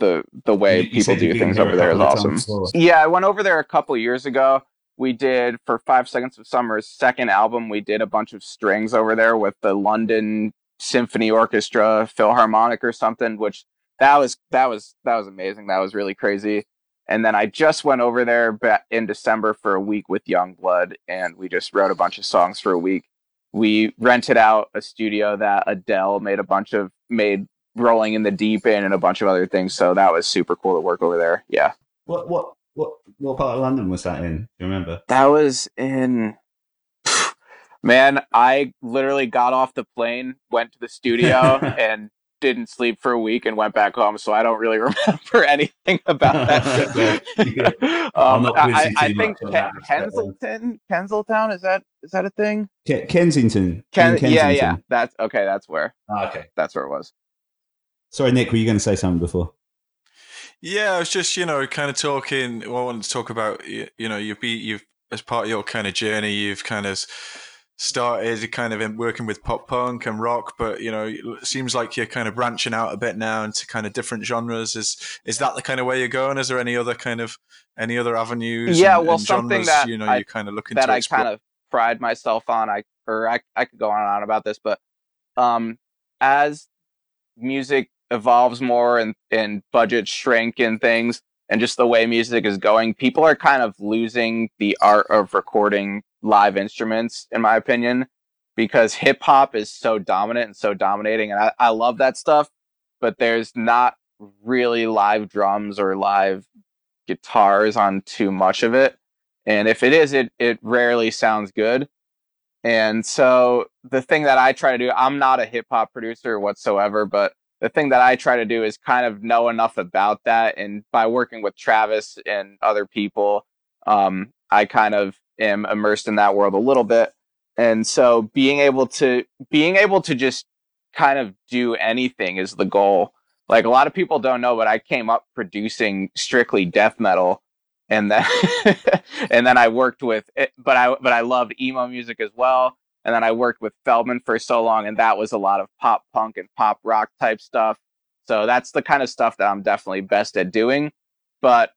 the the way you, you people do things over there is awesome. Yeah, I went over there a couple years ago we did for Five Seconds of Summer's second album, we did a bunch of strings over there with the London Symphony Orchestra Philharmonic or something, which that was that was that was amazing. That was really crazy. And then I just went over there in December for a week with YUNGBLUD, and we just wrote a bunch of songs for a week. We rented out a studio that Adele made a bunch of made rolling in the deep in and a bunch of other things. So that was super cool to work over there. Yeah. What what what what part of London was that in? Do you remember? That was in. Man, I literally got off the plane, went to the studio, and didn't sleep for a week and went back home. So I don't really remember anything about that. um, I, I think Ken, Kensington, Kensington, is that is that a thing? Ke- Kensington. Ken, Kensington. Yeah, yeah. That's okay. That's where. Oh, okay, that's where it was. Sorry, Nick. Were you going to say something before? Yeah, I was just you know kind of talking. Well, I wanted to talk about you, you know you've be you've as part of your kind of journey, you've kind of started kind of working with pop punk and rock, but you know, it seems like you're kind of branching out a bit now into kind of different genres. Is is that the kind of way you're going? Is there any other kind of any other avenues? Yeah, and, well, and something genres, that you know I, you're kind of looking that I kind of pride myself on. I or I I could go on and on about this, but um, as music evolves more and and budgets shrink and things and just the way music is going, people are kind of losing the art of recording live instruments, in my opinion, because hip hop is so dominant and so dominating. And I, I love that stuff, but there's not really live drums or live guitars on too much of it. And if it is, it, it rarely sounds good. And so the thing that I try to do, I'm not a hip hop producer whatsoever, but the thing that I try to do is kind of know enough about that. And by working with Travis and other people, um, I kind of am immersed in that world a little bit. And so being able to, being able to just kind of do anything is the goal. Like a lot of people don't know, but I came up producing strictly death metal. And then, and then I worked with it, but I, but I loved emo music as well. And then I worked with Feldmann for so long, and that was a lot of pop punk and pop rock type stuff. So that's the kind of stuff that I'm definitely best at doing. But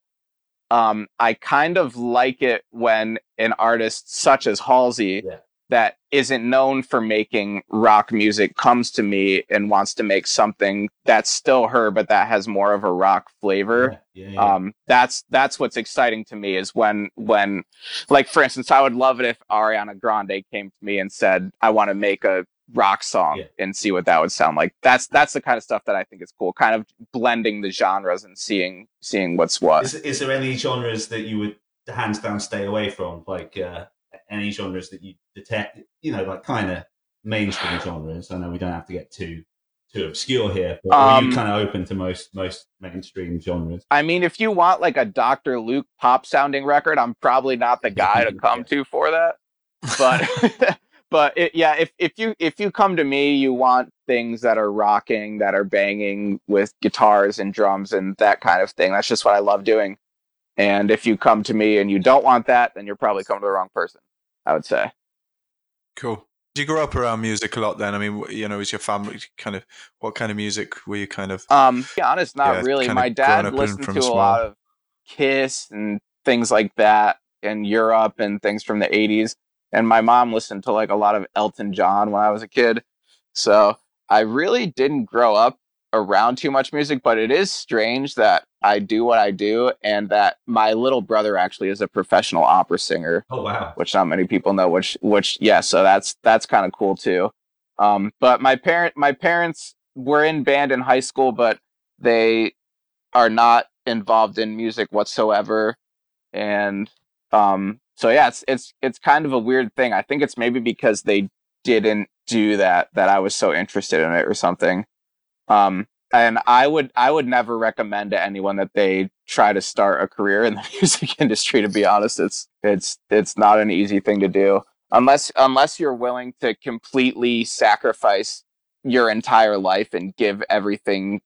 um, I kind of like it when an artist such as Halsey yeah that isn't known for making rock music comes to me and wants to make something that's still her but that has more of a rock flavor. Yeah, yeah, yeah. um that's that's what's exciting to me is when when like for instance i would love it if ariana grande came to me and said i want to make a rock song and see what that would sound like. That's that's the kind of stuff that i think is cool kind of blending the genres and seeing seeing what's what. Is, is there any genres that you would hands down stay away from? Like uh any genres that you detect, you know, like kind of mainstream genres. I know we don't have to get too too obscure here, but um, are you kind of open to most most mainstream genres? I mean, if you want like a Dr. Luke pop sounding record, I'm probably not the guy to come to for that. But but it, yeah, if if you if you come to me, you want things that are rocking, that are banging with guitars and drums and that kind of thing. That's just what I love doing. And if you come to me and you don't want that, then you're probably coming to the wrong person. I would say. Cool. Did you grow up around music a lot then? I mean, you know, was your family kind of what kind of music were you kind of? Um, to be honest, not yeah, really. My dad listened to small. a lot of Kiss and things like that in Europe and things from the 80s. And my mom listened to like a lot of Elton John when I was a kid. So I really didn't grow up around too much music, but it is strange that I do what I do and that my little brother actually is a professional opera singer. Oh wow. Which not many people know which which yeah, so that's that's kind of cool too. Um but my parent my parents were in band in high school but they are not involved in music whatsoever and um so yeah, it's it's it's kind of a weird thing. I think it's maybe because they didn't do that that I was so interested in it or something. Um, and I would I would never recommend to anyone that they try to start a career in the music industry. To be honest, it's it's it's not an easy thing to do unless unless you're willing to completely sacrifice your entire life and give everything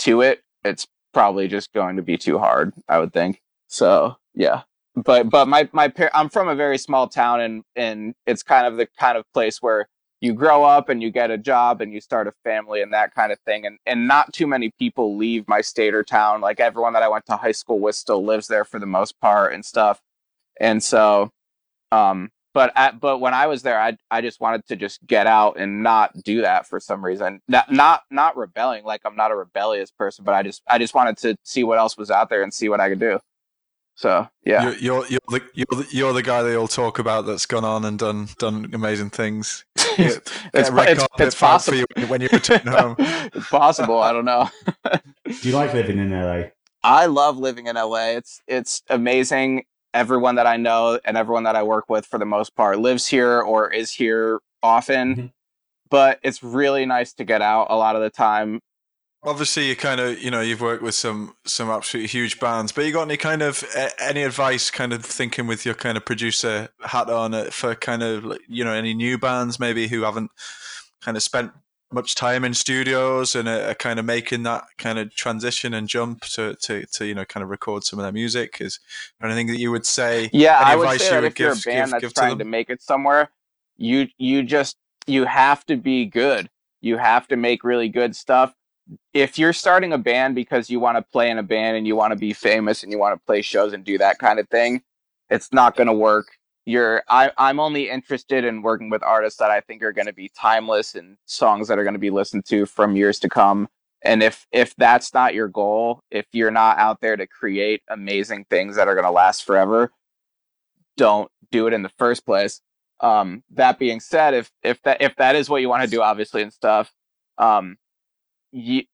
to it. It's probably just going to be too hard. I would think. So yeah, but but my my par- I'm from a very small town and and it's kind of the kind of place where you grow up and you get a job and you start a family and that kind of thing. And and not too many people leave my state or town. Like everyone that I went to high school with still lives there for the most part and stuff. And so, um, but but when I was there, I I just wanted to just get out and not do that for some reason. Not not not rebelling. Like I'm not a rebellious person, but I just I just wanted to see what else was out there and see what I could do. So yeah, you're you're, you're the you're the, you're the guy they all talk about that's gone on and done done amazing things. it's, it's, it's, it's possible you when you return home. it's possible. I don't know. Do you like living in LA? I love living in LA. It's it's amazing. everyone that I know and everyone that I work with for the most part lives here or is here often. Mhm. But it's really nice to get out a lot of the time. Obviously, you kind of you know you've worked with some some absolutely huge bands, but you got any kind of any advice, kind of thinking with your kind of producer hat on uh, for kind of you know any new bands maybe who haven't kind of spent much time in studios and are, are kind of making that kind of transition and jump to, to, to you know kind of record some of their music is there anything that you would say Yeah, Any I would advice say you that would if you're a give- band give- that's give to trying to them? make it somewhere, you you just you have to be good. You have to make really good stuff. If you're starting a band because you want to play in a band and you want to be famous and you want to play shows and do that kind of thing, it's not going to work. You're I, I'm only interested in working with artists that I think are going to be timeless and songs that are going to be listened to from years to come. And if if that's not your goal, if you're not out there to create amazing things that are going to last forever, don't do it in the first place. Um, that being said, if if that if that is what you want to do, obviously and stuff, um, you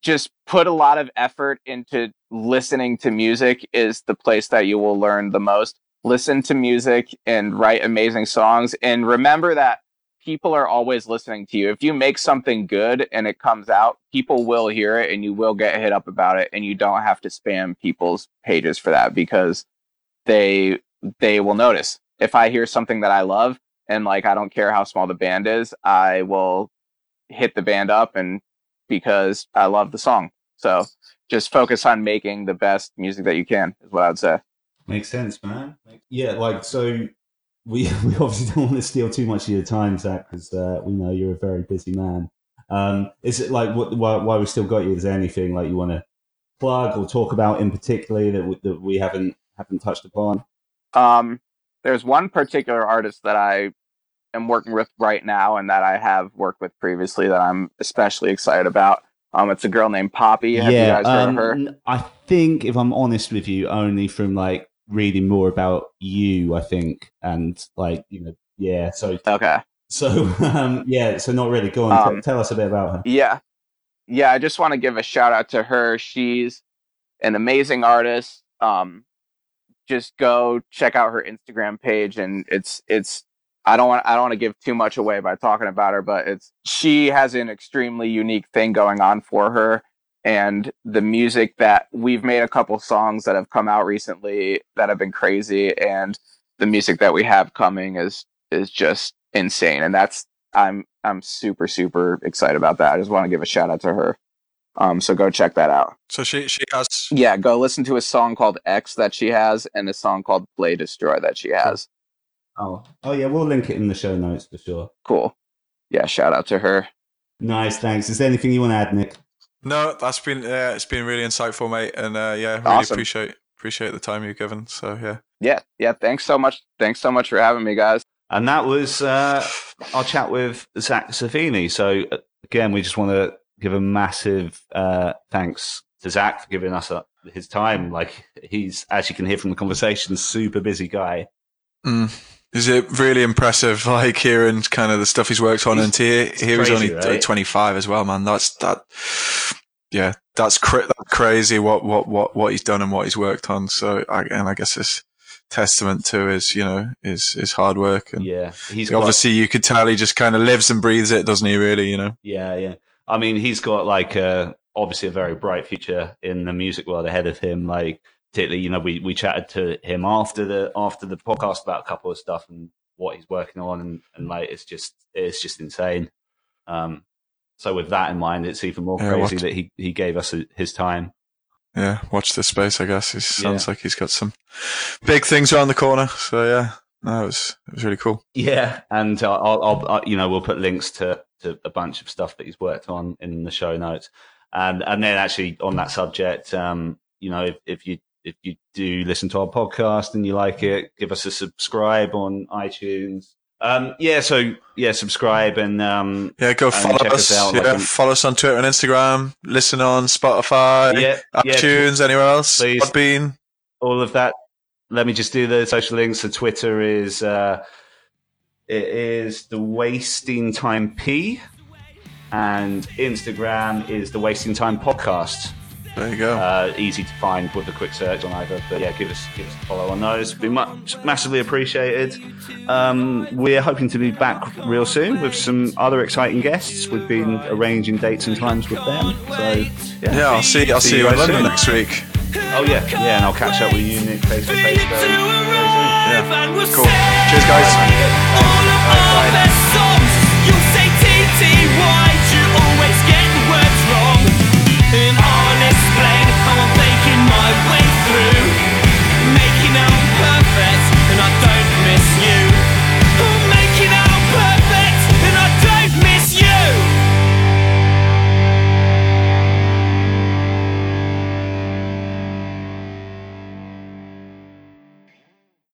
just put a lot of effort into listening to music is the place that you will learn the most. Listen to music and write amazing songs, and remember that people are always listening to you. If you make something good and it comes out, people will hear it and you will get hit up about it, and you don't have to spam people's pages for that because they they will notice. If I hear something that I love and like I don't care how small the band is, I will hit the band up and because I love the song. So just focus on making the best music that you can is what I would say. Makes sense, man. Yeah, like so. We we obviously don't want to steal too much of your time, Zakk, because uh, we know you're a very busy man. Um, is it like what, why, why we still got you? Is there anything like you want to plug or talk about in particular that we, that we haven't haven't touched upon? Um, there's one particular artist that I am working with right now and that I have worked with previously that I'm especially excited about. Um, it's a girl named Poppy. Have you guys heard um, of her? n- I think if I'm honest with you, only from like reading more about you, I think, and like you know, yeah. So Okay. so um, yeah. So not really. Go on. t- Um, tell us a bit about her. Yeah. Yeah, I just want to give a shout out to her. She's an amazing artist. Um just go check out her Instagram page and it's it's I don't want I don't want to give too much away by talking about her, but it's she has an extremely unique thing going on for her and the music that we've made a couple songs that have come out recently that have been crazy and the music that we have coming is is just insane and that's I'm I'm super super excited about that. I just want to give a shout out to her. Um, so go check that out. so she she has Yeah, go listen to a song called X that she has and a song called Play Destroy that she has. Oh, oh yeah. We'll link it in the show notes for sure. Cool. Yeah, shout out to her. Nice. Thanks. Is there anything you want to add, Nick? no that's been uh, it's been really insightful mate and uh, yeah really Awesome. appreciate appreciate the time you've given so yeah Yeah, yeah. Thanks so much. Thanks so much for having me, guys. And that was uh, our chat with Zakk Cervini. So uh, again, we just want to give a massive uh, thanks to Zakk for giving us uh, his time. Like he's, as you can hear from the conversation, super busy guy. Mm. Is it really impressive, like hearing kind of the stuff he's worked on, He's- and here it's he was only right? 25 as well, man. That's that. Yeah, that's, cra- that's crazy. What what what what he's done and what he's worked on. So, I, and I guess it's testament to his, you know, his his hard work. And Yeah, he's got, obviously, you could tell he just kind of lives and breathes it, doesn't he? Really, you know. yeah, yeah. I mean, he's got like uh, obviously a very bright future in the music world ahead of him. Like particularly, you know, we we chatted to him after the after the podcast about a couple of stuff and what he's working on, and, and like it's just it's just insane. Um, so with that in mind, it's even more Yeah, crazy what- that he he gave us his time. Yeah, watch this space. I guess it sounds like he's got some big things around the corner. So yeah, no, it was it was really cool. Yeah, and uh, I'll, I'll, i you know, we'll put links to, to a bunch of stuff that he's worked on in the show notes, and and then actually on that subject, um, you know, if, if you if you do listen to our podcast and you like it, give us a subscribe on iTunes. Um, yeah, so yeah, subscribe and um, Yeah, go follow check us. us out, yeah, like, on- follow us on Twitter and Instagram. Listen on Spotify, yeah, yeah, iTunes, anywhere else. Please. Podbean. all of that. Let me just do the social links. So Twitter is uh, it is the Wasting Time P, and Instagram is the Wasting Time Podcast. There you go. Uh, easy to find with a quick search on either. But yeah, give us give us a follow on those. Be much massively appreciated. Um, we're hoping to be back real soon with some other exciting guests. We've been arranging dates and times with them. So yeah, yeah, I'll see. I'll see, you in London soon. next week. Oh yeah, yeah, and I'll catch up with you Nick face to face. Yeah, cool. Cheers, guys. Bye. Bye. Bye.